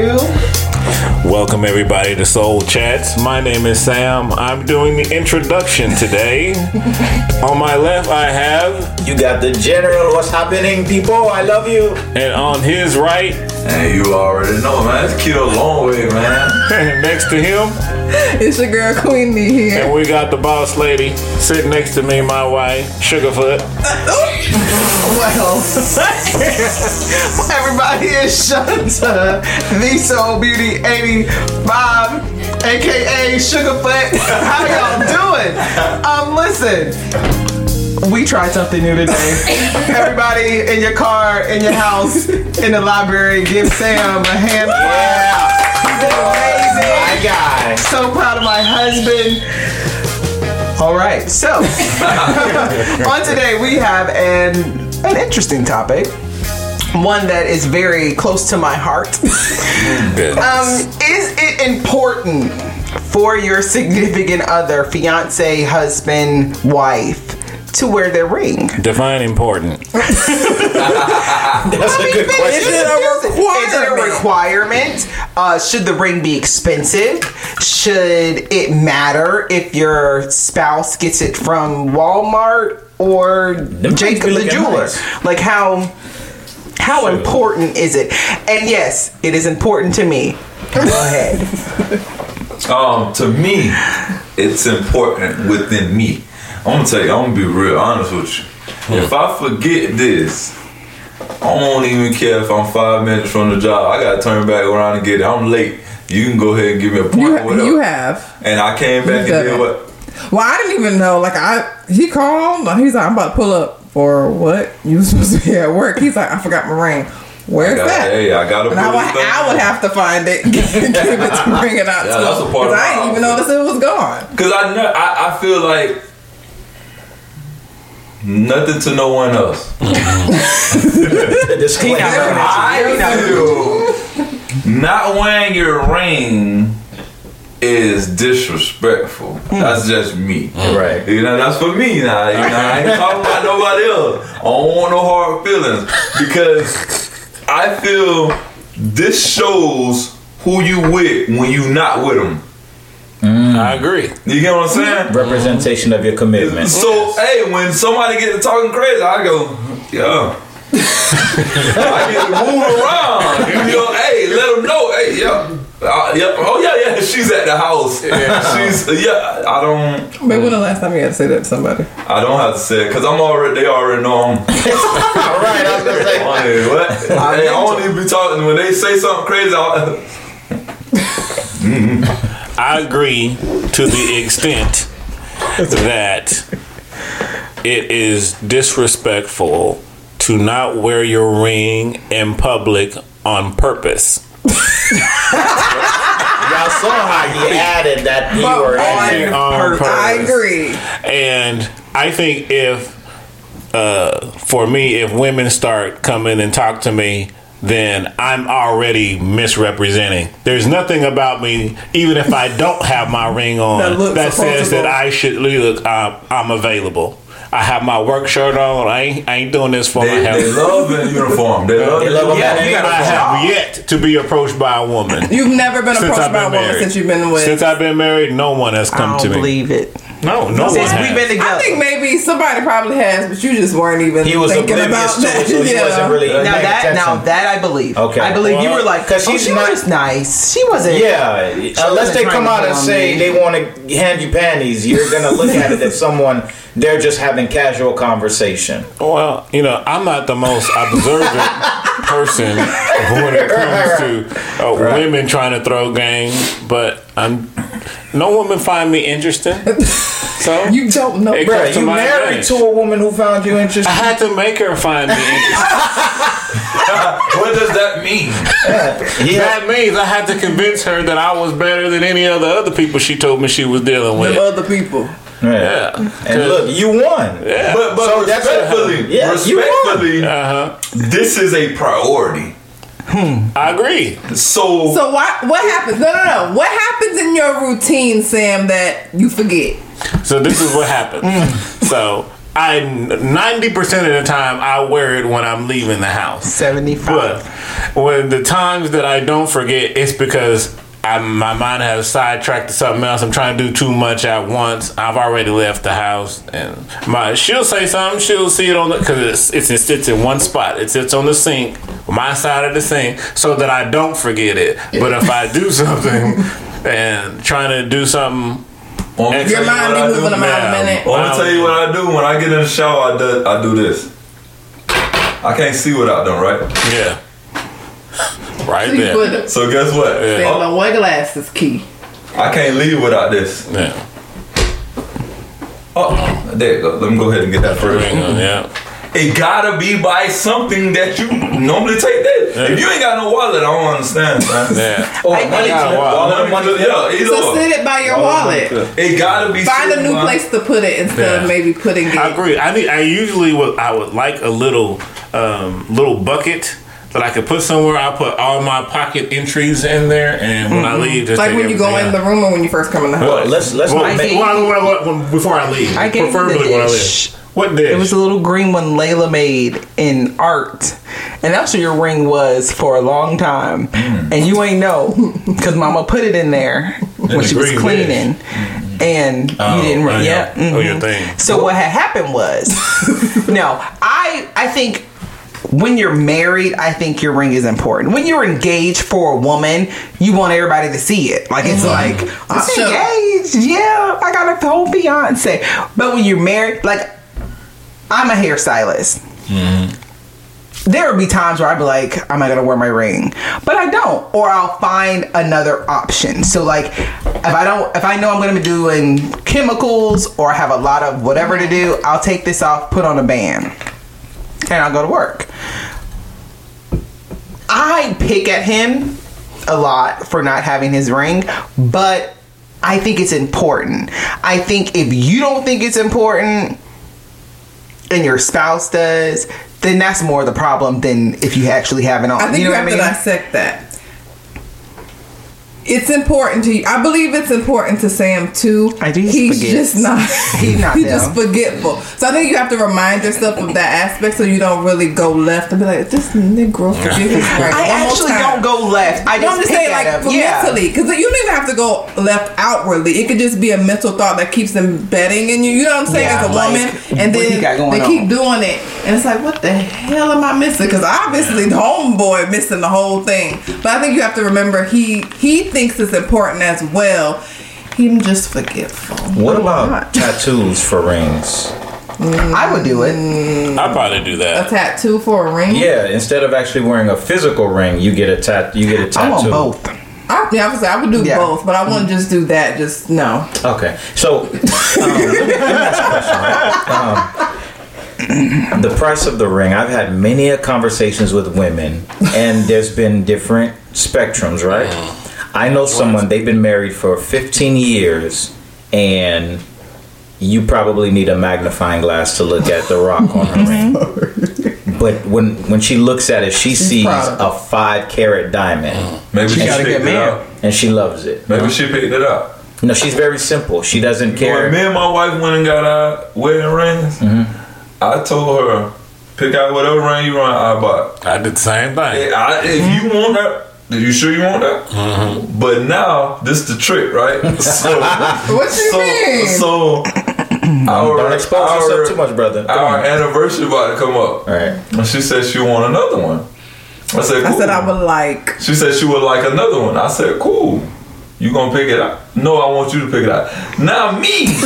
you. Welcome everybody to Soul Chats. My name is Sam. I'm doing the introduction today. on my left, I have, You got the general. What's happening, people? I love you. and on his right, Hey, you already know, man. It's Keydo Long Way, man. next to him, It's your girl Queen D here. and we got the boss lady sitting next to me, my wife, Sugarfoot. Oh, Well, everybody is Shanta, the Soul Beauty 85, aka Sugarfoot. How y'all doing? Um, listen. We tried something new today. Everybody in your car, in your house, in the library, give Sam a hand clap. He did amazing. My guy. So proud of my husband. All right, so on today we have an an interesting topic, one that is very close to my heart. um, is it important for your significant other, fiance, husband, wife, to wear their ring? Define important. That's a good Is question. it a requirement? Is it a requirement? Uh, should the ring be expensive? Should it matter if your spouse gets it from Walmart or rings Jacob be the jeweler? nice. Like how how important is it? And yes, it is important to me. Go ahead. Um, to me, it's important within me. I'm gonna tell you, I'm gonna be real honest with you. If I forget this, I won't even care if I'm five minutes from the job. I gotta turn back around and get it. I'm late. You can go ahead and give me a point You, or whatever. you have. and I came back and You've done did what? Well, I didn't even know. Like I, he called. He's like, I'm about to pull up for what? You was supposed to be at work. He's like, I forgot my ring. Where's I got, that? hey, I gotta and put I would, I would have to find it, and give it to bring it out Yeah, to that's him. a part of I didn't my even notice it was gone. Cause I, know, I I feel like nothing to no one else. Disclaimer. I feel not wearing your ring is disrespectful. Hmm. That's just me. Hmm. Right. You know, that's for me now. You know, I ain't talking about nobody else. I don't want no hard feelings because I feel this shows who you with when you not with them. I agree. You get what I'm saying? Representation of your commitment. So hey, when somebody gets talking crazy, I go, yeah. I get to move around. You know, hey, let them know. Hey, yeah. Uh, yeah. Oh yeah, yeah. She's at the house. She's yeah. I don't. Maybe when the last time you had to say that to somebody? I don't have to say it because I'm already. They already know I'm. All right, I was gonna say. Hey, what? Hey, I won't even be talking when they say something crazy. I'll, I agree to the extent that it is disrespectful to not wear your ring in public on purpose. Y'all saw how he added that you were on in there. On purpose. I agree. And I think if, uh, for me, if women start coming and talk to me, then I'm already misrepresenting. There's nothing about me, even if I don't have my ring That on, looks that says that. I should look. Uh, I'm available. I have my work shirt on. I ain't, I ain't doing this for they, my they health. love in uniform. They love. They love yeah, them you gotta I have yet to be approached by a woman. You've never been approached I've by a woman married. since you've been with. Since I've been married, no one has I come don't to me. believe it. No, no Since we've been together. I think maybe somebody probably has, but you just weren't even He was thinking oblivious about to that. it, so he yeah. wasn't really. now paying that now attention. that I believe. Okay. I believe you Well, were like, 'cause oh, she's she not- was just nice. She wasn't. Yeah, unless they come out and say me. they want to hand you panties, you're gonna look at it as someone they're just having casual conversation. Well, you know, I'm not the most observant person when it comes to uh, women trying to throw game, but I'm no woman find me interesting. So You don't know, It bro. you married advantage. to a woman who found you interesting. I had to make her find me interesting. what does that mean? Yeah, That means I had to convince her that I was better than any other other people she told me she was dealing Them with. other people. Yeah. and look, you won. Yeah. But but So that's a- respectfully, yeah, you won. respectfully, Uh-huh. this is a priority. Hmm. I agree. So, So why? What happens? No, no, no. What happens in your routine, Sam, that you forget? So this is what happened. Hmm. So I ninety percent of the time I wear it when I'm leaving the house. Seventy five. But when the times that I don't forget, it's because I, my mind has sidetracked to something else. I'm trying to do too much at once. I've already left the house, and my she'll say something. She'll see it on the because it's, it's it sits in one spot. It sits on the sink, my side of the sink, so that I don't forget it. But if I do something and trying to do something, Want me to Your mind what be moving do? a mile a minute. I want to tell you what I do when I get in the shower. I do, I do this. I can't see without them, right? yeah, right You there. So guess what? say Oh, my wear glasses key. I can't leave without this. Yeah, Oh, there you go. Let me go ahead and get that first. yeah. It gotta be by something that you normally take that. If you ain't got no wallet, I don't understand. Man. Yeah. Oh, I money think- clip. Wow. Wallet, money clip. yeah, either So or. sit it by your wallet. It gotta be. Find a new by- place to put it instead Yeah. of maybe putting it. I agree. I need. I usually would. I would like a little, um, little bucket that I could put somewhere. I put all my pocket entries in there, and when I mm-hmm. leave, just like when you go everything in the room or when you first come in the house. Well, let's let's Well, not make. when I- when I- when- before I leave, I gave you the preferably when I dish. leave. What dish? It was a little green one Layla made in art. And that's what your ring was for a long time. Mm. And you ain't know because mama put it in there when the she was green cleaning. Mm-hmm. And Oh, you didn't oh, re- yeah. yeah. Oh, your mhm. thing. So what had happened was no, I I think when you're married, I think your ring is important. When you're engaged for a woman, you want everybody to see it. Like it's mm-hmm. like I'm Sure. engaged. Yeah, I got a whole Beyonce. But when you're married, like I'm a hairstylist. Mm-hmm. There will be times where I'd be like, am I gonna wear my ring? But I don't, or I'll find another option. So like, if I don't, if I know I'm gonna be doing chemicals or I have a lot of whatever to do, I'll take this off, put on a band, and I'll go to work. I pick at him a lot for not having his ring, but I think it's important. I think if you don't think it's important and your spouse does, then that's more of the problem than if you actually have it on. I think you you, know have what to I mean? dissect that. It's important to you. I believe it's important to Sam too. I do He's just not. He's not He's just forgetful. So I think you have to remind yourself of that aspect so you don't really go left and be like, "This Negro forget his right." I actually don't go left. I just I'm just saying, like, him. for yeah. mentally, because you don't even have to go left outwardly. It could just be a mental thought that keeps them betting in you. You know what I'm saying? Yeah, As a like, woman, and then they on? keep doing it, and it's like, what the hell am I missing? Because obviously, the homeboy missing the whole thing. But I think you have to remember he he thinks it's important as well. He's just forgetful. What about tattoos for rings? I would do it. I'd probably do that. A tattoo for a ring? Yeah, instead of actually wearing a physical ring, you get a tat. You get a I tattoo. want both. I, yeah, I would say I would do Yeah. both, but I wouldn't just do that. Just no. Okay, so um, let, me, let me ask a question. Um, the price of the ring. I've had many a conversations with women, and there's been different spectrums. Right? I know someone. They've been married for 15 years, and you probably need a magnifying glass to look at the rock on her ring. But when when she looks at it, she sees proud a five carat diamond, uh-huh. Maybe she, gotta picked get it married. up. and she loves it. Maybe she picked it up. No, she's very simple. She doesn't care. When me and my wife went and got our wedding rings, Mm-hmm. I told her, pick out whatever ring you want, I bought. I did the same thing. I, if you want that, are you sure you want that? Mm-hmm. But now this the trick, right? So, What you so, mean? so our, Don't expose our, yourself too much, brother. Come Our on. anniversary about to come up, All right. and she said she want another one. I said, cool. I said I would like. She said she would like another one. I said, cool. You gonna pick it out? No, I want you to pick it out. Now me.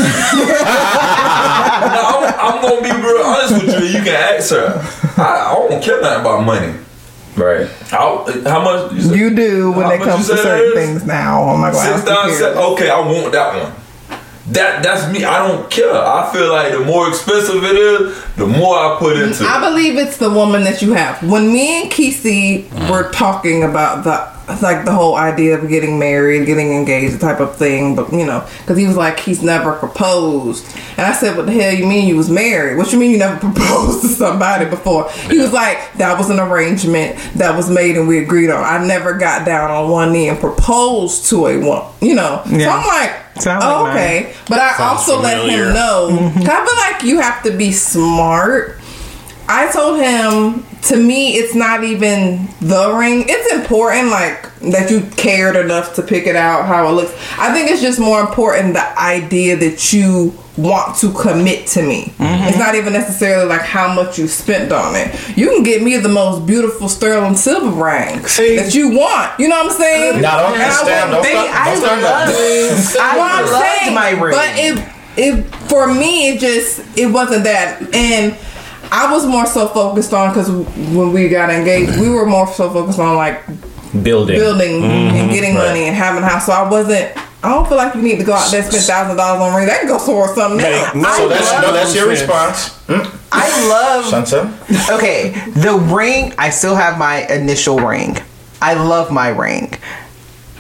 now I'm, I'm gonna be real honest with you. You can ask her. I, I don't care nothing about money. Right. I, how much? You, said? You do when it comes to certain things now. Oh my god. Six thousand. seven- Okay, I want that one. That that's me. I don't care. I feel like the more expensive it is, the more I put into I it. believe it's the woman that you have. When me and Kesey were talking about the like the whole idea of getting married, getting engaged, the type of thing. But you know, because he was like, he's never proposed, and I said, "What the hell you mean you was married? What you mean you never proposed to somebody before?" He was like, "That was an arrangement that was made and we agreed on. I never got down on one knee and proposed to a woman, you know." So I'm like. Sounds oh, like okay, but I Sounds also let him know. Mm-hmm. I feel like you have to be smart. I told him to me it's not even the ring. It's important like that you cared enough to pick it out how it looks. I think it's just more important the idea that you want to commit to me. Mm-hmm. It's not even necessarily like how much you spent on it. You can get me the most beautiful sterling silver ring See? that you want. You know what I'm saying? Now, don't And I stand- don't be- start- I don't start love, I what I'm loved my ring. But it, it for me, it just it wasn't that, and I was more so focused on because when we got engaged, we were more so focused on like Building. building and mm-hmm. getting Right. money and having a house. So I wasn't. I don't feel like you need to go out there and spend thousand dollars on a ring. That can go towards something Hey, else. no, So that's no, that's your sense. response, I love Sansa. okay, the ring, I still have my initial ring. I love my ring.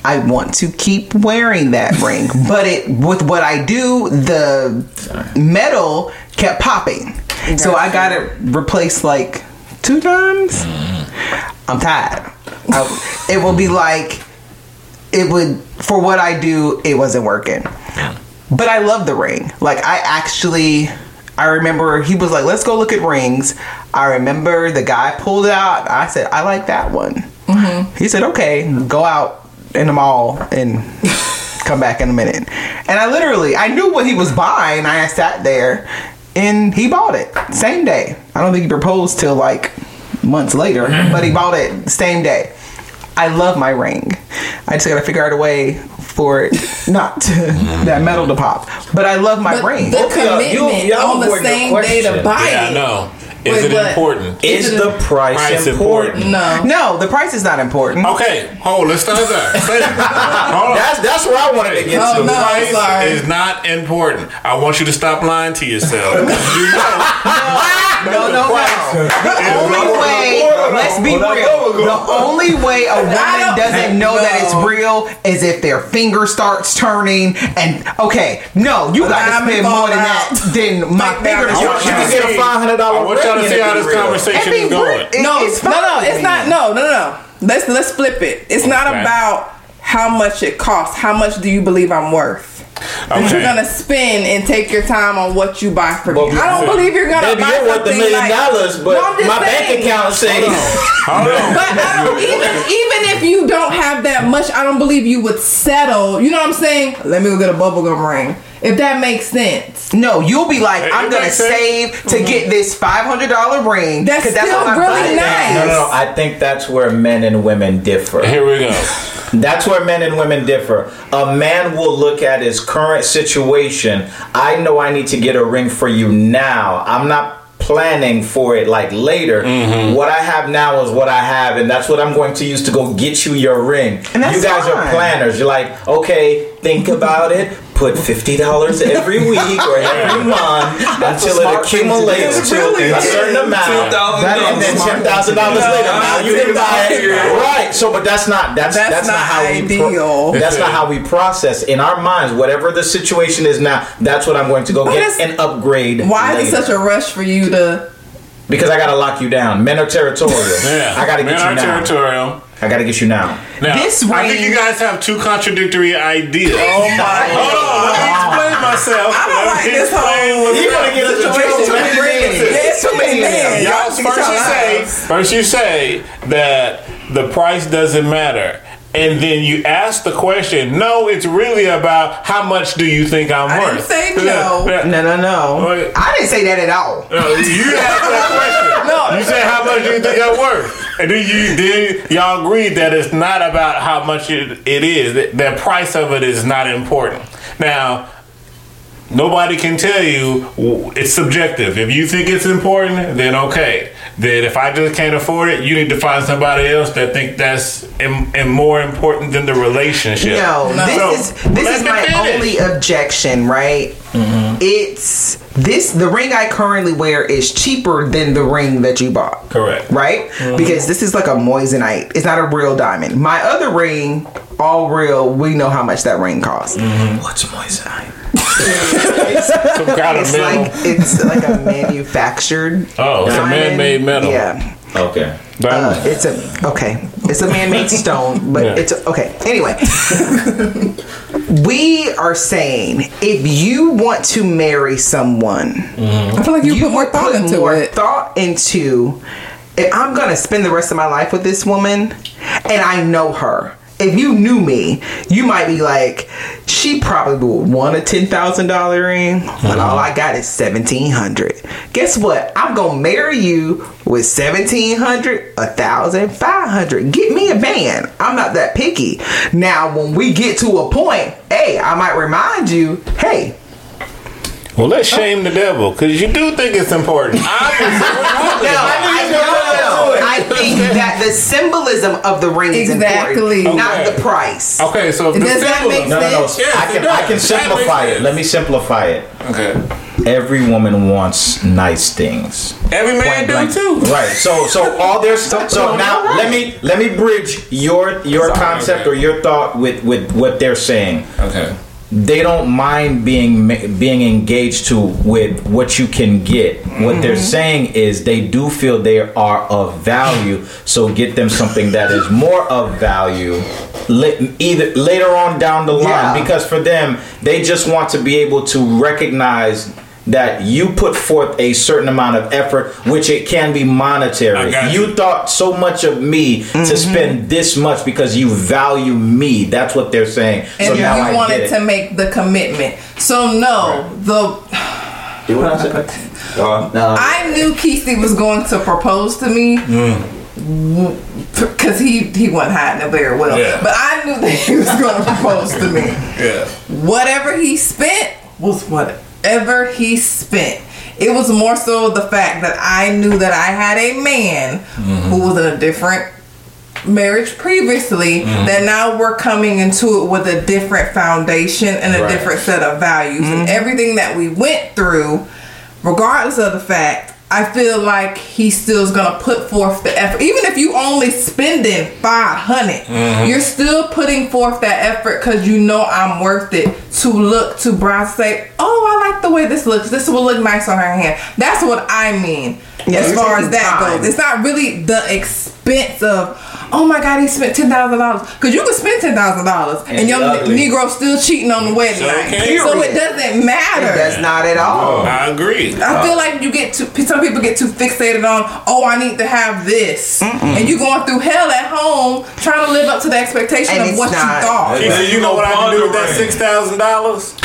I want to keep wearing that ring, but it with what I do, the metal kept popping. So I got it replaced like two times. Mm-hmm. I'm tired. I- it will be like it would for what I do, it wasn't working. But I love the ring. Like I actually I remember he was like, "Let's go look at rings." I remember the guy pulled it out. I said, "I like that one." Mm-hmm. He said, "Okay, go out in the mall and come back in a minute." And I literally, I knew what he was buying. I sat there, and he bought it same day. I don't think he proposed till like months later, but he bought it same day. I love my ring. I just gotta figure out a way for it not to that metal to pop. But I love my But ring. the Okay, y'all- you- commitment y'all on the same day to buy Yeah, I it. know. Is Wait, it important? Is, the price, price important? important? No. No, the price is not important. Okay, hold, let's start there. that's, that's what I wanted to get oh, to. No, price sorry. is not important. I want you to stop lying to yourself. you know, no, no, no. no. The only way, let's be real, the only way a woman doesn't know no. that it's real is if their finger starts turning and, okay, no, you gotta spend more than that than my finger. You can get a $500 trying to see how this conversation is going. No, no, no, it's not. No, no, no. Let's let's flip it. It's not about how much it costs. How much do you believe I'm worth? Okay. That you're gonna spend and take your time on what you buy for well, me. I don't believe you're gonna Maybe buy you're worth a million like, dollars, but no, my saying. bank account says. no. but I don't, even even if you don't have that much, I don't believe you would settle. You know what I'm saying? Let me go get a bubblegum ring. If that makes sense. No, you'll be like, It I'm gonna makes sense. save to get this five hundred dollar ring. That's 'cause still what I'm really buying. nice. No, no, no. I think that's where men and women differ. Here we go. That's where men and women differ. A man will look at his current situation. I know I need to get a ring for you now. I'm not planning for it like later. Mm-hmm. What I have now is what I have, and that's what I'm going to use to go get you your ring. And that's you guys are planners. You're like, okay, think about it. Put fifty dollars every week or every month until it smart thing to do. accumulates to really a certain amount. That And is then ten thousand dollars thing to later, do. now you can buy it. Right. So, but that's not that's That's that's, not, not how we ideal. that's not how we process in our minds. Whatever the situation is now, that's what I'm going to go But get it's- and upgrade. Why is it such a rush for you to? Because I gotta lock you down. Men are territorial. Yeah. I gotta Men get you are now. territorial. I gotta get you now. Now, This I think you guys have two contradictory ideas. Oh my Hold on, let me explain myself. I don't like this explain whole You're gonna get us in trouble, Too many man. rings. Yeah, it's too many men. Y'all, Y'all first you say, first you say that the price doesn't matter, and then you ask the question. No, it's really about how much do you think I'm I didn't worth. say no. No, no, no. Wait. I didn't say that at all. No, you asked that question. No. You said how much do you think I'm worth, and then you then y'all agreed that it's not about how much it, it is. The, the price of it is not important. Now, Nobody can tell you it's subjective. If you think it's important, then okay. Then if I just can't afford it, you need to find somebody else that think that's im- and more important than the relationship. No, No. this is this is my finish. only objection, right? Mm-hmm. It's this the ring I currently wear is cheaper than the ring that you bought. Correct. Right? Mm-hmm. Because this is like a moissanite. It's not a real diamond. My other ring, all real, we know how much that ring costs. Mm-hmm. What's moissanite? Some kind of It's metal. like it's like a manufactured oh, it's a man-made metal. Yeah. Okay. But Uh, it's a okay. It's a man-made stone, but Yeah. it's okay. Anyway, we are saying if you want to marry someone, I feel like you, put more thought put into more it. thought into if I'm gonna spend the rest of my life with this woman, and I know her. If you knew me, you might be like, she probably would want a ten thousand dollar ring, but all uh-huh. I got is seventeen hundred. Guess what? I'm gonna marry you with seventeen hundred, a thousand, five hundred. Get me a man. I'm not that picky. Now, when we get to a point, hey, I might remind you, hey, well, let's shame the devil because you do think it's important. No, I know. I think that the symbolism of the ring is Exactly. important, not the price. Okay, so if the Does that symbol- make No, no, no. sense? Yes, I can I can simplify it. Let me simplify it. Okay. Every woman wants nice things. Every man Point do blank. too. Right. So so all there's so now let me let me bridge your your Sorry, concept okay. or your thought with with what they're saying. Okay. They don't mind being being engaged to with what you can get. What they're mm-hmm. saying is they do feel they are of value. So get them something that is more of value. Either later on down the line, Yeah. because for them, they just want to be able to recognize that you put forth a certain amount of effort, which it can be monetary. You you. thought so much of me to spend this much because you value me. That's what they're saying. And so now I you get wanted to make the commitment. So no, the Uh, I knew Kesey was going to propose to me because he he wasn't hiding it very well. Yeah. But I knew that he was going to propose to me. Yeah. Whatever he spent was whatever he spent. It was more so the fact that I knew that I had a man mm-hmm. who was in a different marriage previously mm-hmm. that now we're coming into it with a different foundation and a Right. different set of values and mm-hmm. everything that we went through regardless of the fact I feel like he still is gonna put forth the effort. Even if you only spending five mm-hmm. you're still putting forth that effort because you know I'm worth it to look to Brian say, "Oh, I like the way this looks. This will look nice on her hand." That's what I mean. Yeah, as far as that time. goes, it's not really the expense of. Oh my God, he spent ten thousand dollars because you can spend ten thousand dollars and And your be. Negro still cheating on the wedding So night, can. so it doesn't matter. That's not at all. I agree. I uh, feel like you get too. Some people get too fixated on. Oh, I need to have this, and you going through hell at home trying to live up to the expectation And of what not. you thought. He Then said, you you know what I can do with that six thousand dollars?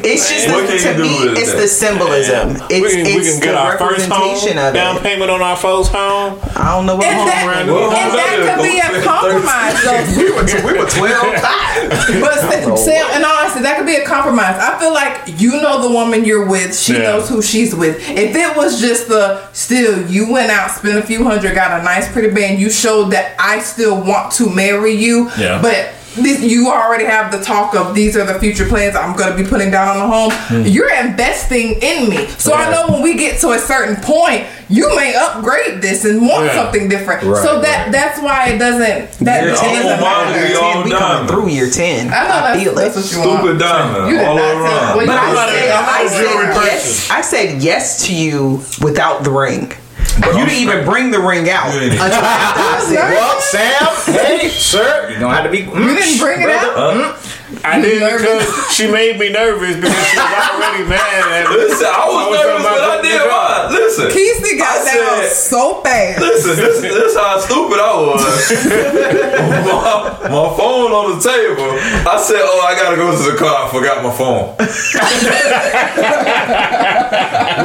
It's just the, to me, it's that? the symbolism. It's we can, we can get our first home representation of down it. payment on our first home. I don't know what And home that, around Well, here. that could be a compromise, we were we were twelve five. But Sam, Sam, and honestly, that could be a compromise. I feel like you know the woman you're with. She Yeah. knows who she's with. If it was just the still, you went out, spent a few hundred, got a nice, pretty band. You showed that I still want to marry you. Yeah. But this, you already have the talk of these are the future plans I'm going to be putting down on the home. Hmm. You're investing in me. So I know when we get to a certain point, you may upgrade this and want Yeah. something different. Right, so that right. that's why it doesn't. That Year it ten, doesn't mine matter. is year all ten, we coming through year ten. I know that's, feel that's it. what you want. Stupid diamond You did all not say- around. well, you But I not said, I said yes. I said yes to you without the ring. You oh, didn't even bring the ring out You didn't. until after I said Well, Sam, hey, sir, you don't have to be. You didn't mm, bring it out. Uh, mm. I did nervous? because she made me nervous because she was already mad at me. Listen, I was I was nervous but I did the- mine. Listen. Kesey got I down said- so fast. Listen, this, this is how stupid I was. my, my phone on the table. I said, "Oh, I gotta go to the car. I forgot my phone."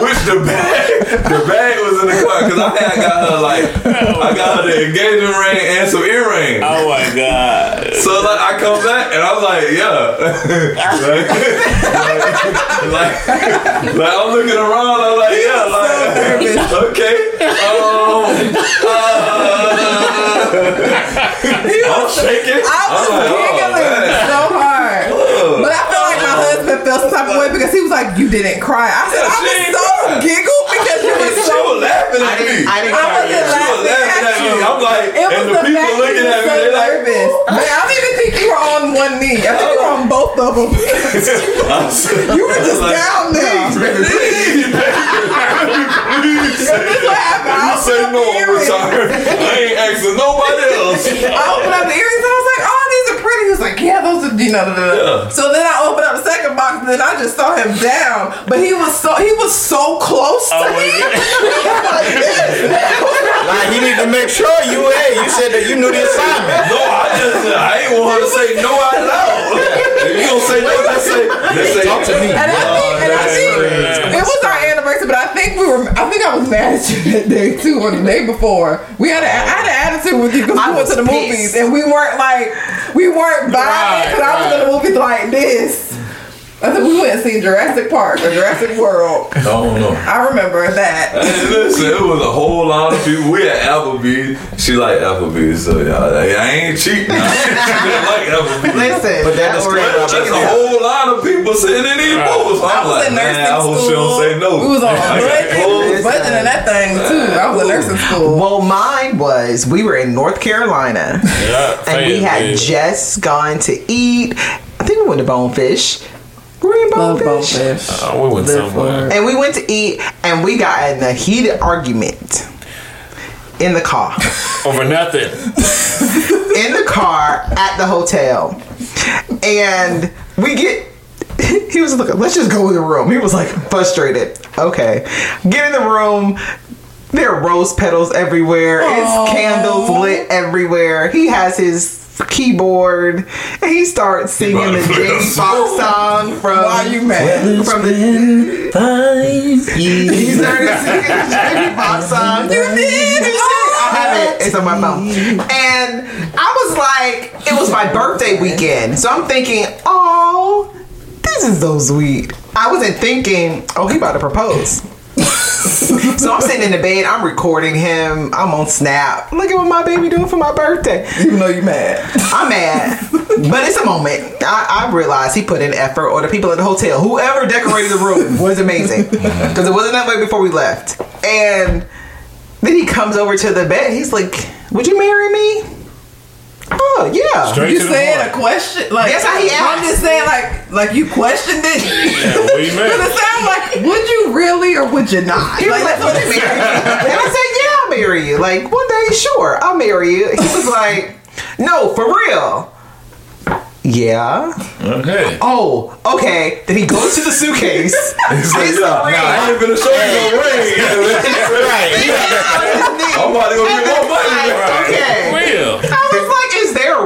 Which the bag, the bag was in the car because I had got her like, I got her the engagement ring and some earrings. Oh my god. So like I come back and I'm like, yeah, like, like, like, I'm looking around. I'm like, yeah, like, okay, um, uh, I'm shaking. I was I'm like, oh, giggling man. so hard. But I feel like my husband felt some type of way because he was like, "You didn't cry." I said, Yeah, "I was so cry. giggled because you were She so." was laughing at me. didn't. I didn't. I cry wasn't either. She was laughing at me. I'm like, It was and the the people fact looking at me, so they're like. Man, I don't even think you were on one knee. I think you were on both of them. You were just like, down there. This is what happened. I You say opened up no, I'm retired. I ain't asking nobody else. I opened up the earrings and I was like, "Oh, these are pretty." He was like, "Yeah, those are you know." Yeah. So then I opened up the second box and then I just saw him down, but he was so he was so close to Oh my me. Like he needed to make sure you hey, you said that you knew the assignment. No, I just I ain't want her to say no out loud. If you don't say no, just say just say Talk to me. And I think, I it was our anniversary, but I think we were. I think I was mad at you that day too, or the day before. We had a, I had an attitude with you because I we went to the pissed. movies and we weren't like we weren't vibing because I was in the movies like this. I think we went and seen Jurassic Park or Jurassic World. I don't know. I remember that. Hey, listen, it was a whole lot of people. We at Applebee's. She like Applebee's, so y'all, I ain't cheating. she didn't like Applebee's. Listen, But that that is was- great. But That's a whole lot of people sitting in these booths. I I'm was like, in man, nursing I hope school. she don't say no. We was on I budget, clothes. and that thing too. I was in nursing school. Well, mine was we were in North Carolina Yeah, and we had Fayetteville. just gone to eat. I think we went to Bonefish. Were we Love Bonefish? bonefish. Uh, oh, we went Live somewhere. And we went to eat and we got in a heated argument in the car. Over nothing. in the car at the hotel. And we get he was looking, let's just go in the room. He was like frustrated. Okay. Get in the room. There are rose petals everywhere. It's candles lit everywhere. He has his keyboard and he starts singing about the to play Jamie Foxx song from Why you mad? from the he started singing the Jamie Foxx song. You did. I have it. It's on my phone. And I was like, it was my birthday weekend, so I'm thinking, oh, this is so sweet. I wasn't thinking, oh, he about to propose. so I'm sitting in the bed, I'm recording him, I'm on Snap. Look at what my baby doing for my birthday. Even though you're mad. I'm mad, but it's a moment. I, I realized he put in effort, or the people at the hotel, whoever decorated the room, was amazing mm-hmm. because it wasn't that way before we left. And then he comes over to the bed. He's like, "Would you marry me?" Oh yeah. Straight You to the saying point. a question like That's how he I'm just saying like like you questioned it. Yeah, what do you mean? it sounds like would you really or would you not? He was like, that's "Would you marry me?" And I said, "Yeah, I'll marry you. Like one day, sure, I'll marry you." He was like, "No, for real." Yeah. Okay. Oh, okay. Then he goes to the suitcase. He's like, It's yeah, the ring. nah, I ain't finna show you no ring. I'm about to go get more money. Okay. Real. Like, is there a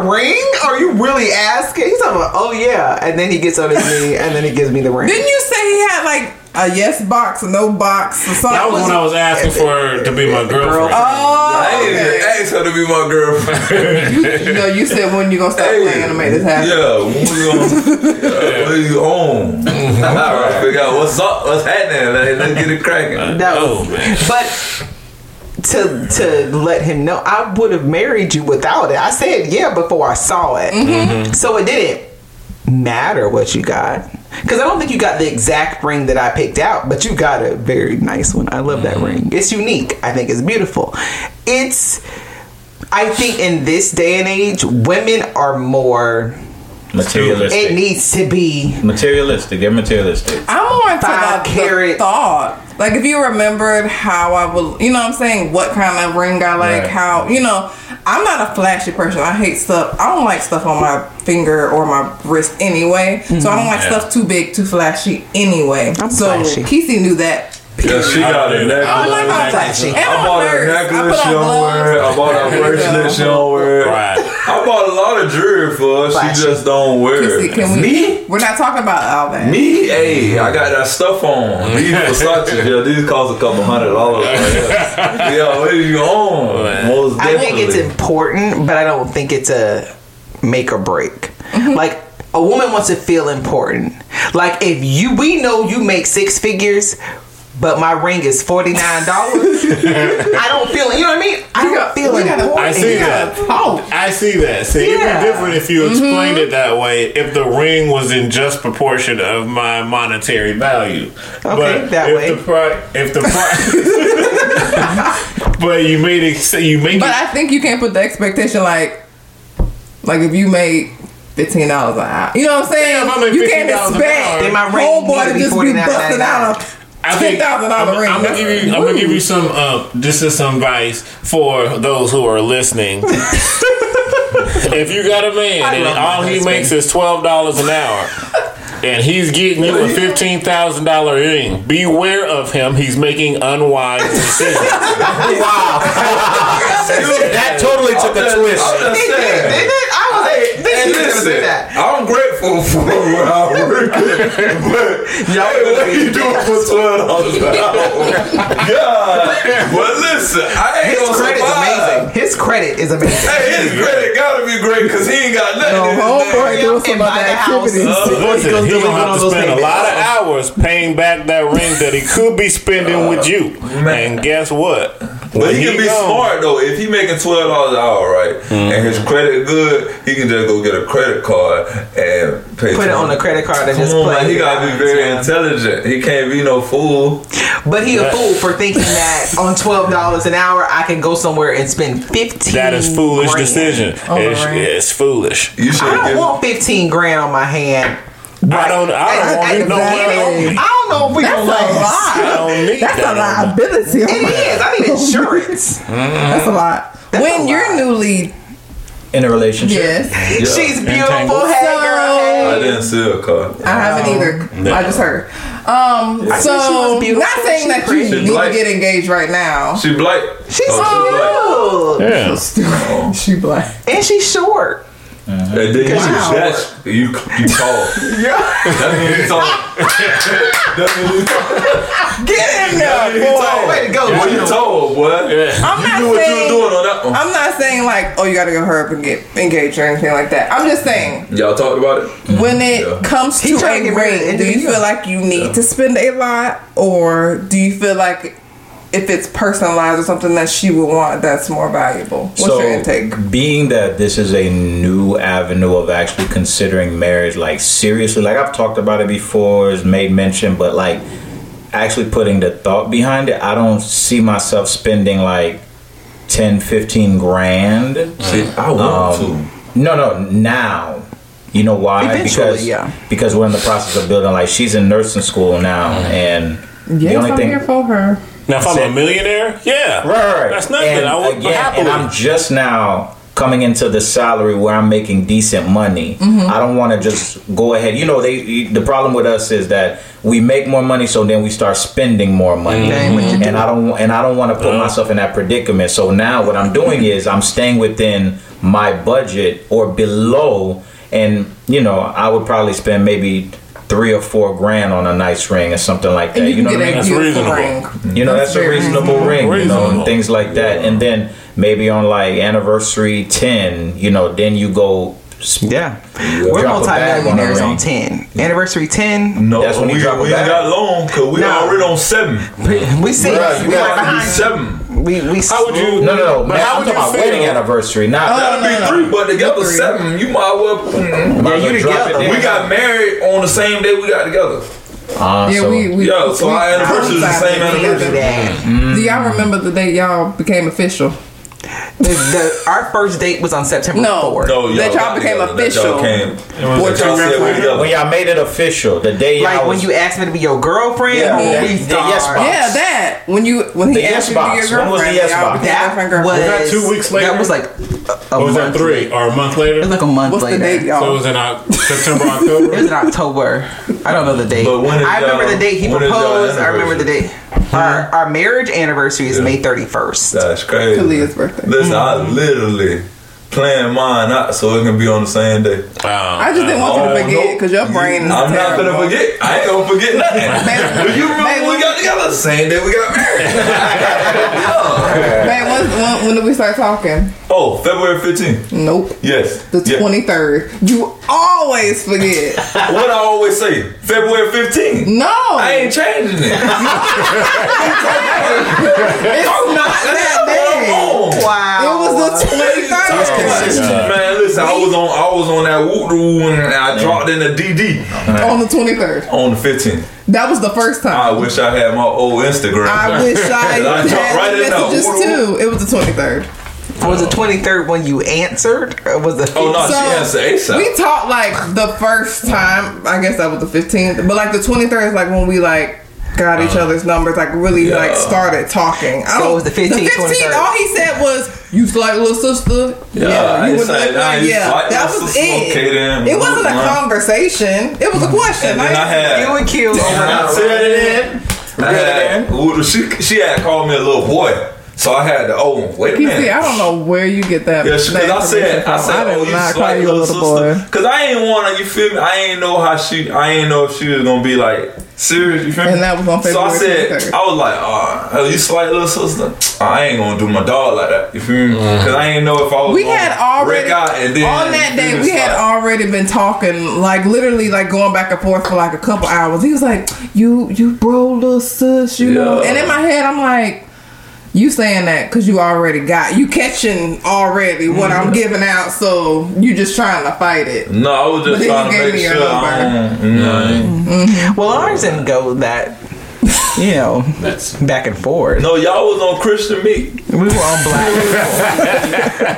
ring? Are you really asking? He's talking about, oh yeah. And then he gets on his knee and then he gives me the ring. Didn't you say he had like a yes box, a no box, or something? That was when I was asking for her to be my girlfriend. Oh, I ain't even okay. asked her to be my girlfriend. You know, you said when you gonna stop Hey. playing to make this happen. Yeah, when we gonna, yeah, what you on? All right, figure out what's up, what's happening. Let's get it cracking. No. Oh, man. But to to let him know, I would have married you without it. I said yeah before I saw it. Mm-hmm. So it didn't matter what you got. Because I don't think you got the exact ring that I picked out, but you got a very nice one. I love Mm-hmm. that ring. It's unique. I think it's beautiful. It's I think in this day and age, women are more Materialistic. it needs to be materialistic. They're materialistic. I'm more into Five the, carat. the thought. Like if you remembered how I would, you know what I'm saying, what kind of ring I like, Right. how, you know, I'm not a flashy person. I hate stuff. I don't like stuff on my finger or my wrist anyway. So I don't like mm-hmm. Yeah. stuff too big, too flashy anyway. I'm so flashy. Kesey knew that Yeah, she got a necklace. I don't like how flashy. I bought a necklace she don't wear. I bought a bracelet she don't wear. Right. I bought a lot of jewelry for her. She just don't wear See, it. can we, Me? We're not talking about all that. Me? Hey, I got that stuff on. These Versace. Yeah, these cost a couple hundred dollars. yeah, what are you on? Most I think it's important, but I don't think it's a make or break. Mm-hmm. Like a woman wants to feel important. Like if you, we know you make six figures. But my ring is forty nine dollars. I don't feel, it. you know what I mean. I don't feel we gotta- I see that. gotta. I see that. See, Yeah. it'd be different if you explained mm-hmm. it that way. If the ring was in just proportion of my monetary value. Okay, that if way. The pri- if the price, but you made it. so You make But it. I think you can't put the expectation like, like if you made fifteen dollars an hour, you know what I'm saying? Yeah, I make you can't expect hour, my rate homeboy need to to just be busting out I a think- ten thousand dollar I'm, ring. I'm gonna give you. I'm gonna give you some. Uh, this is some advice for those who are listening. if you got a man and all he husband. makes is twelve dollars an hour. And he's getting you a fifteen thousand dollar ring. Beware of him. He's making unwise decisions. Wow. that totally took a I'm twist. Just It did, saying. didn't it? I was Hey, like, this and is gonna do listen, that. I'm grateful for where I work at, but Y'all hey, what gonna you be- doing for twelve dollars an hour? God, but listen, I ain't His gonna credit's survive. amazing. His credit is amazing. Hey, his credit gotta be great because he ain't got nothing. No, his homeboy name. doing some buy other the house. activities. Before he uh, Listen, goes he gonna have to spend a lot of hours paying back that ring that he could be spending with uh, you. And guess what? But When he can be gone- smart though. If he making twelve dollars an hour, right, and mm-hmm. his credit good, he can just go get a credit card and pay. Put it on the credit card and Come just on, play. man. He gotta be out. very intelligent. He can't be no fool. But he a fool for thinking that on twelve dollars an hour I can go somewhere and spend fifteen. That is foolish grand. decision. Oh, It's, right. it's foolish. You should I don't want fifteen grand on my hand. I don't. I don't At- want at it the no beginning. money. I don't know if we That's gonna a last. I lot. don't need That's a that. on my- liability. It is. I need insurance. That's a lot. That's when a you're lot. newly, In a relationship. yes, Yeah. She's beautiful. Entangled. Hey, girl. I didn't see a car. I haven't either. No. I just heard. Um, I said she so was beautiful. not saying She that you pretty. need to get engaged right now. She black. She's Oh, cute. Yeah. She black. And she's short. Uh-huh. And then you, Wow. that's, you, you tall. Yeah. That means you tall. that means you tall. Get in there, you boy. tall. Way to go. Boy, you Jim. tall, boy. I'm You not knew what you saying. were doing on that one. I'm not saying like, oh, you got to go hurry up and get engaged or anything like that. I'm just saying Y'all talked about it? when it Yeah. comes He to a ring, do you feel like you need to spend a lot, or do you feel like if it's personalized or something that she would want, that's more valuable? What's so, your intake? being that this is a new avenue of actually considering marriage, like seriously, like I've talked about it before, it's made mention, but like actually putting the thought behind it, I don't see myself spending like 10, 15 grand. See, I want Um, No, no, now. You know why? Eventually, because yeah. because we're in the process of building. Like she's in nursing school now, and the Yes, only I'm thing here for her. Now, if I'm a millionaire, yeah, Right, right. That's nothing. And I would again, happily. and I'm just now coming into the salary where I'm making decent money. Mm-hmm. I don't want to just go ahead. You know, they the problem with us is that we make more money, so then we start spending more money, That ain't what you do. and I don't and I don't want to put myself in that predicament. So now what I'm doing is I'm staying within my budget or below, and you know I would probably spend maybe. Three or four grand on a nice ring or something like that. You, You, know what I mean? That's reasonable. ring. You know, that's, That's a very reasonable reasonable. ring, you know, and things like that. And then maybe on like anniversary 10, you know, then you go. Yeah. We're Drop a bag on multi-millionaires the on, 10. Anniversary 10. No, That's when you we, drop we ain't got long because we No. already on seven. We see. Right, we you right got to be behind. seven. We we. How would you? No, no, no. But man, how I'm would talking about you wedding anniversary, not. That'd be no, no. three, but together Three. seven. You might well. mm, might as you well drop together. it. We got married on the same day we got together. Uh, Yeah, so- we, we Yeah, so we our anniversary is the same coincided anniversary. together. Do y'all remember the day y'all became official? The, the, our first date was on September No. 4th. No, That y'all became together. That official. Y'all came. y'all said we together. when y'all made it official, the day Like y'all when was, you asked me to be your girlfriend, Yeah, that- we the yes box. Yeah, that when you when he The asked yes you to be box. your When was the girlfriend, yes box? became that boyfriend, was that two weeks later? That was like a, a Or was that month three or a month later? It was like a month What's later. the date, y'all? so it was in Oc- September, October. It was in October. I don't know the date. But when is I remember the date he when is y'all proposed. I remember the date. Our our marriage anniversary is May thirty first. That's crazy. Kalia's birthday. Listen, I Mm-hmm. literally planned mine out so it can be on the same day. I just didn't want you Oh, to forget no. because your brain is I'm not terrible. gonna forget. I ain't gonna forget nothing. Man, Do you remember man, when we got together? Same day we got married. Man, when, when, when did we start talking? oh, February 15th. Nope. Yes. The Yeah. 23rd. You always forget. What I always say, February 15th. No. I ain't changing it. it's not that day. Wow. It was the 23rd. Man, listen, I was on I was on that whoop woo and I dropped in the DD On the 23rd. on the 15th. That was the first time. I wish I had my old Instagram. I wish I I had right in there. messages too. It was the 23rd. Was the twenty third when you answered, or was the? Oh no, So, she answered ASAP. We talked like the first time. I guess that was the 15th. But like the 23rd is like when we like got each uh, other's numbers. Like really Yeah. like started talking. I So don't- it was the 15th, The 15th. 23rd. All he said was, "You like little sister." Yeah, I you ain't was like, I like, yeah. like that was it. okay then. It wasn't a conversation. It was a hmm. question. And then I had you and Q. And I said it in. I had, well, she she had called me a little boy, so I had to. Oh, wait a You minute. see, I don't know where you get that. Yeah, that because I said, information I from. said, did oh, you not just call like you a little little boy. sister. Because I ain't want to, you feel me? I ain't know how she, I ain't know if she was going to be like, serious, you feel me? And that was on So I said, 23rd. I was like, oh, you slight little sister? Ah, I ain't going to do my dog like that, you feel me? Uh-huh. Because I ain't know if I was We had already wreck out and then, on that day we had like- already been talking like literally like going back and forth for like a couple hours. He was like, "You you bro, little sis, you know." And in my head, I'm like. You saying that because you already got you catching already what Mm-hmm. I'm giving out, so you just trying to fight it. No, I was just then trying to make sure I don't, you know, I ain't- Well, ours didn't go that. You know, That's... back and forth. No, y'all was on Christian meat. We were on black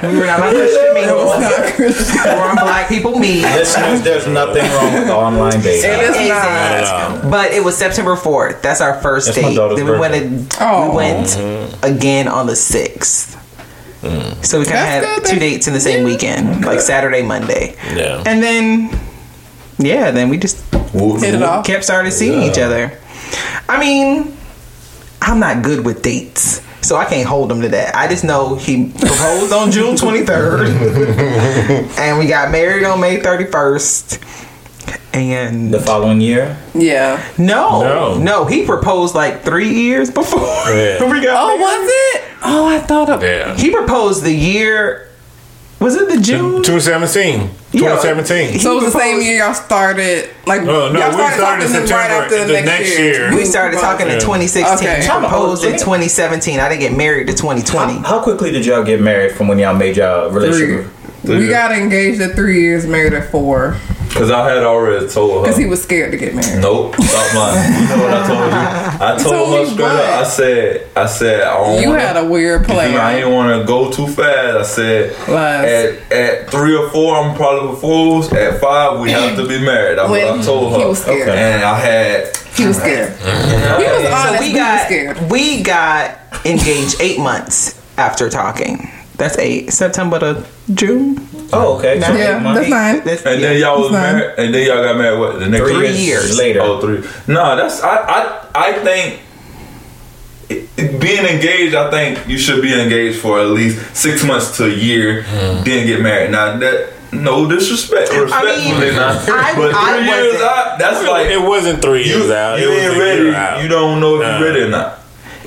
people. we were not on Christian meat. We were on BlackPeopleMeet. Listeners, there's nothing wrong with online dating. It is It not. is. But it was September 4th. That's our first That's date. daughter's Then we went, birthday. Oh. we went mm-hmm. again on the 6th. Mm. So we kind of had good. two dates in the same weekend, like Saturday, Monday. Yeah. And then, yeah, then we just Hit it off. kept started seeing each other. I mean, I'm not good with dates, so I can't hold him to that. I just know he proposed on June 23rd, and we got married on May 31st. And The following year, Yeah. no, No. no, he proposed like three years before Yeah. we got Oh, married. was it? Oh, I thought of. Yeah. He proposed the year. Was it the June? 2017. Yeah. So it was the same year y'all started. Like, Oh, no, y'all we started, started talking in then right after the, the next, next year. year. We started talking in 2016. Okay. He Time proposed in 2017. I didn't get married to 2020. how quickly did y'all get married from when y'all made y'all Three. relationship? We got engaged at three years, married at four, Because I had already told her. because he was scared to get married. Nope, stop lying. You know what I told you? I told told her straight what? up. I said, I said, I don't You wanna, had a weird you know, I didn't want to go too fast. I said, Lies. at at three or four, I'm probably proposed. At five, we have to be married. That's what When I told her. he was scared. And I had. He was scared. He was honest. So but we he was got scared. we got engaged eight months after talking. That's eight September to June. Oh, okay. So Yeah, eight months. that's fine. That's- And yeah. then y'all was That's fine. married. And then y'all got married. What the next Three Three years, years. later. Oh, three. No, that's I. I. I think. it- it- Being engaged, I think you should be engaged for at least six months to a year, hmm. then get married. Now that no disrespect, respectfully, now, I- but I three years out, that's like it wasn't three years you, out. you ain't ready. out. You don't know if Nah. you're ready or not.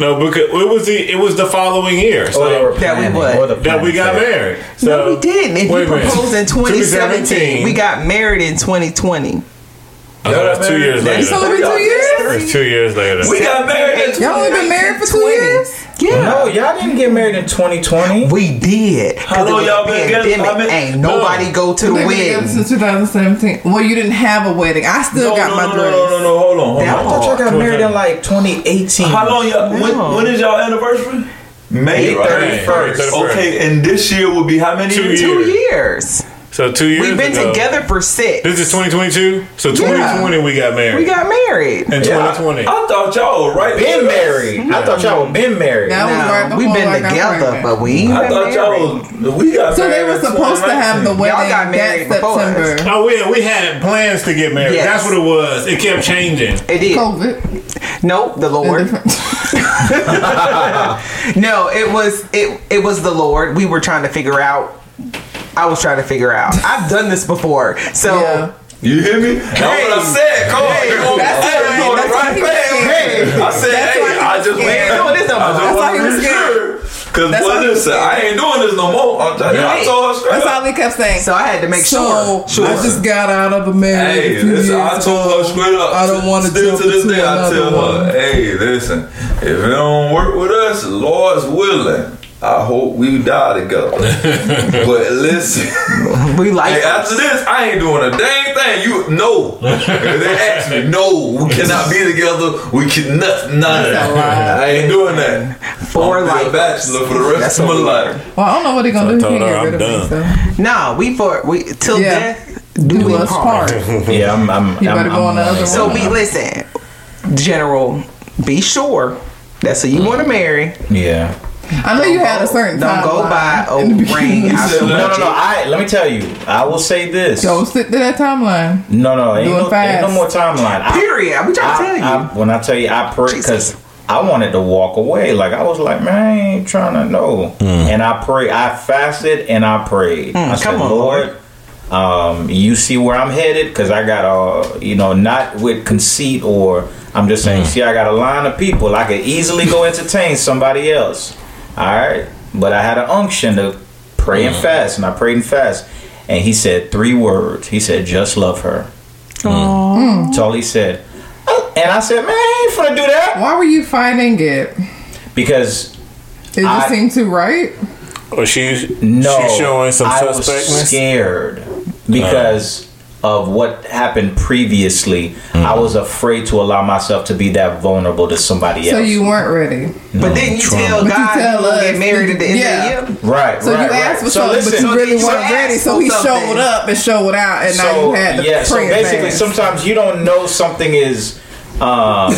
No, because it was the it was the following year. So Or they were That we what? that we got married. So, No, we didn't. And he wait a minute. proposed in 2017. 2017. We got married in 2020. Oh, that's two years later. It's only been two years. It's two years later. We got married. in Y'all only been married for two years. Yeah. No, y'all didn't get married in 2020. We did. How 'Cause it long y'all a been together? pandemic. How Ain't nobody go to the We've been together wedding. since 2017. Well, you didn't have a wedding. I still No, got no, my no, dress. no, no, no, Hold on, hold That on. I thought y'all got married in like 2018. How long y'all? No. When, when is y'all anniversary? May, May right? 31st. Okay, and this year will be how many Two years? Two years. So two years. We've been ago. together for six. This is 2022. So 2020 we got married. We got married. in Yeah, 2020. I, I thought y'all were right. Been married. I thought y'all were been married. That was No, before we've been I together, pregnant. but we ain't I been thought married. y'all was, we got So they were supposed to have the 2019. wedding got married that before us. September. Oh, we, we had plans to get married. Yes. That's what it was. It kept changing. It did. COVID. Nope, the Lord. No, it was it it was the Lord. We were trying to figure out. I was trying to figure out. I've done this before, so Yeah. You hear me? That's what I said. Come on, you on, That's hey, right. on the That's right why he path. scared. I said, That's hey, I just scared. ain't doing this no more. I just That's want to was be sure. Cause That's what why he listen, I ain't doing this no more. I'm telling you, I told her straight That's up. all he kept saying. so I had to make So sure. Sure. I just got out of a marriage. Hey, a listen, I told her straight up. I don't want to Still jump to this day, I another tell one. her, hey, listen, if it don't work with us, Lord's willing. I hope we die together. but listen, we like hey, after this, I ain't doing a dang thing. You no. They ask me, no, we cannot be together. We can nothing. None. That's. I ain't doing that. For I'm gonna a life. bachelor for the rest That's of my life. Well, I don't know what he gonna So do. He told her I'm of me. So. No, we for we till Yeah. death do, Do we us part. part. Yeah, I'm. I'm You I'm, better go I'm on the other like- So one. be listen, General. Be sure that's who you mm. want to marry. Yeah. I know you had a certain Don't time. go by a ring after No, no, no. I let me tell you. I will say this. Go stick to that timeline. No, no, ain't Doing no, ain't no more timeline. I- Period. We trying to I, tell you. I, when I tell you, I pray because I wanted to walk away. Like I was like, man, I ain't trying to know. And I pray. I fasted and I prayed. I said, on, Lord. Um, you see where I'm headed because I got uh, you know, not with conceit or I'm just saying, see, I got a line of people. I could easily go entertain somebody else. All right, but I had an unction to pray and mm. fast, and I prayed and fast. And he said three words. He said, "Just love her." Mm. That's all he said. And I said, man, I ain't finna do that. Why were you fighting it? Because It just I- seemed too right. Or she's no, she's showing some I was scared because of what happened previously. I mm. was afraid to allow myself to be that vulnerable to somebody So else. So you weren't ready. but then you tell But God you tell gonna us get married at the end yeah. of the year. right, So right, you right. asked for so something, listen, but you so really you weren't ready. So he something. showed up and showed out, and now you had the yeah, so basically, fast. sometimes you don't know something is um,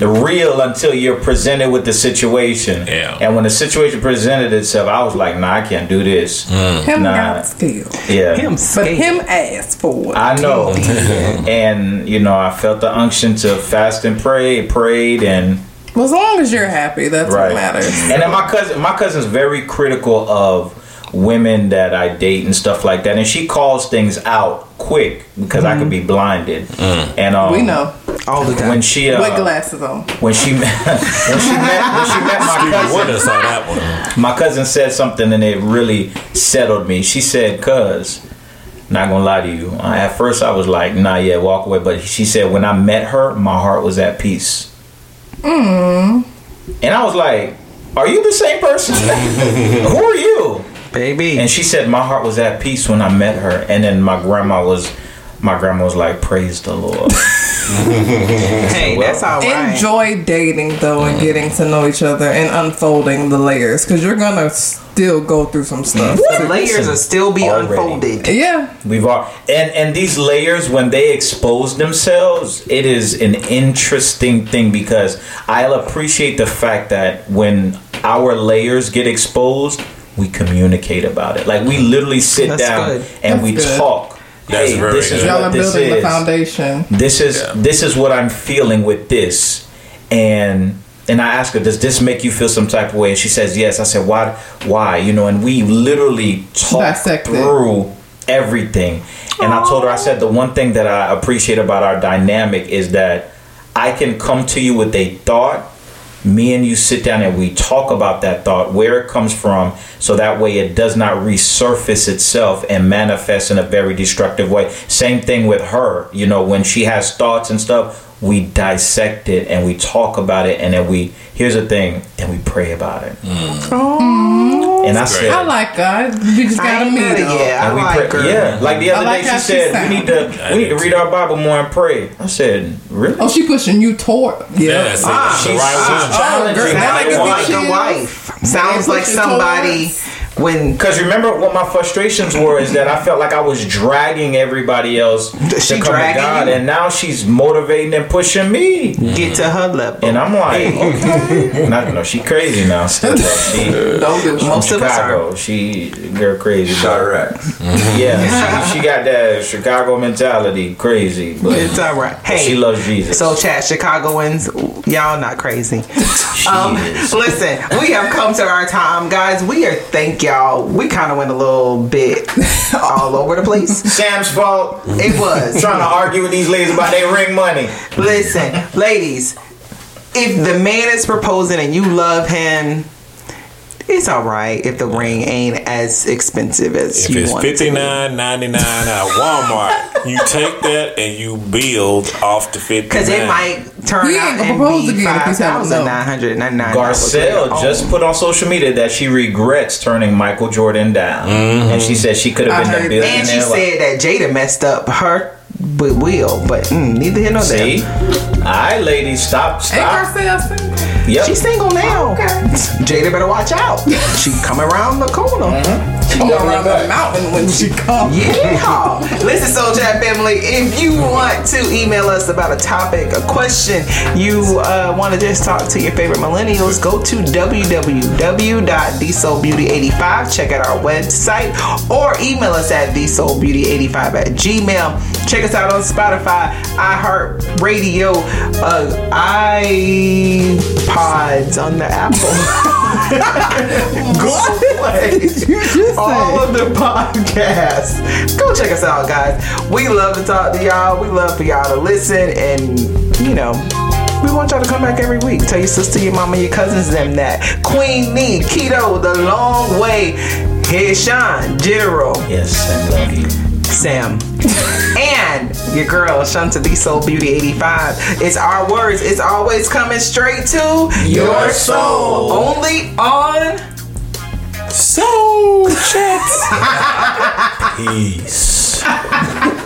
real until you're presented with the situation. Yeah. And when the situation presented itself, I was like, "Nah, I can't do this." him nah. got skills, Yeah, Him but him asked for it. I know. and you know, I felt the unction to fast and pray, prayed, and Well, as long as you're happy, that's right. what matters. And then my cousin, my cousin's very critical of women that I date and stuff like that, and she calls things out quick because I could be blinded. And um, we know all the time. when she uh, with glasses on. when she when she met when she met my cousin. Wonder saw that one. my cousin said something and it really settled me. She said, "Cuz, not gonna lie to you. uh, At first, I was like, nah, yeah, walk away. But she said, when I met her, my heart was at peace. And I was like, are you the same person? Who are you? baby. And she said, my heart was at peace when I met her. And then my grandma was, my grandma was like, praise the Lord. hey, that's all right. Enjoy dating though and getting to know each other and unfolding the layers because you're gonna still go through some stuff. The layers will still be Already. unfolded. Yeah, We've all and and these layers when they expose themselves, it is an interesting thing because I'll appreciate the fact that when our layers get exposed, we communicate about it. Like we literally sit That's down good. and we good. talk. That's very this is y'all what are this building the is. foundation. This is this is what I'm feeling with this, and and I ask her, does this make you feel some type of way? And she says yes. I said, why? Why? You know, and we literally talked through everything. And I told her, I said, the one thing that I appreciate about our dynamic is that I can come to you with a thought. Me and you sit down and we talk about that thought, where it comes from, so that way it does not resurface itself and manifest in a very destructive way. Same thing with her, you know, when she has thoughts and stuff, we dissect it and we talk about it, and then we, here's the thing, and we pray about it. Mm. Oh. And I said, I like God. You just gotta meet mad him. at yeah, I we like pray, her. yeah, like the other I like day she she said sound. we need to we need to read our Bible more and pray. I said, really? Oh, she pushing you toward. Yeah. Yeah, Ah, that's she's- right she's one. challenging girl, my that nigga be like a wife. Sounds like somebody towards- when Because remember what my frustrations were is that I felt like I was dragging everybody else She to come to God, you? and now she's motivating and pushing me. get to her level. And I'm like, okay, not no, she crazy now. Still, she Don't do it. from of us are. Chicago. She girl crazy. but- Chiraq. Yeah, she, she got that Chicago mentality, crazy, but It's all right. Hey, she loves Jesus. So, chat Chicagoans, y'all not crazy. Um, is. listen, we have come to our time, guys. We are thank y'all. We kind of went a little bit all over the place. Sam's fault. It was. Trying to argue with these ladies about their ring money. Listen, ladies, if the man is proposing and you love him, it's all right if the ring ain't as expensive as If you it's want. it to be. fifty nine ninety nine at Walmart, you take that and you build off the fifty nine. Because it might turn He out ain't gonna and propose be again if five he's having thousand no. nine hundred ninety nine. Garcelle just put on social media that she regrets turning Michael Jordan down, and she said she could have I been the heard billionaire. And she said that Jada messed up her with Will, but mm, neither here nor "See, there. all right, ladies, stop, Ain't stop. Garcelle single? Yep, She's single now. Okay. Jada better watch out. She coming around the corner. Mm-hmm. She go around the mountain when she comes. Yeah. Listen, Soul Chat family, if you want to email us about a topic, a question, you uh, want to just talk to your favorite millennials, go to www.thesoulbeauty85. Check out our website or email us at thesoulbeauty85 at gmail. Check us out on Spotify, iHeartRadio, uh, iPods on the Apple. Google Play. All of the podcasts. Go check us out, guys. We love to talk to y'all. We love for y'all to listen, and you know. We want y'all to come back every week. Tell your sister, your mama, your cousins, them that. Queen Nee, Keydo, The Long Way, Head Sean, General, yes, I love you. Sam, and your girl Shanta the Soul Beauty 85. It's our words. It's always coming straight to Your soul. Only on Soul chats. Peace.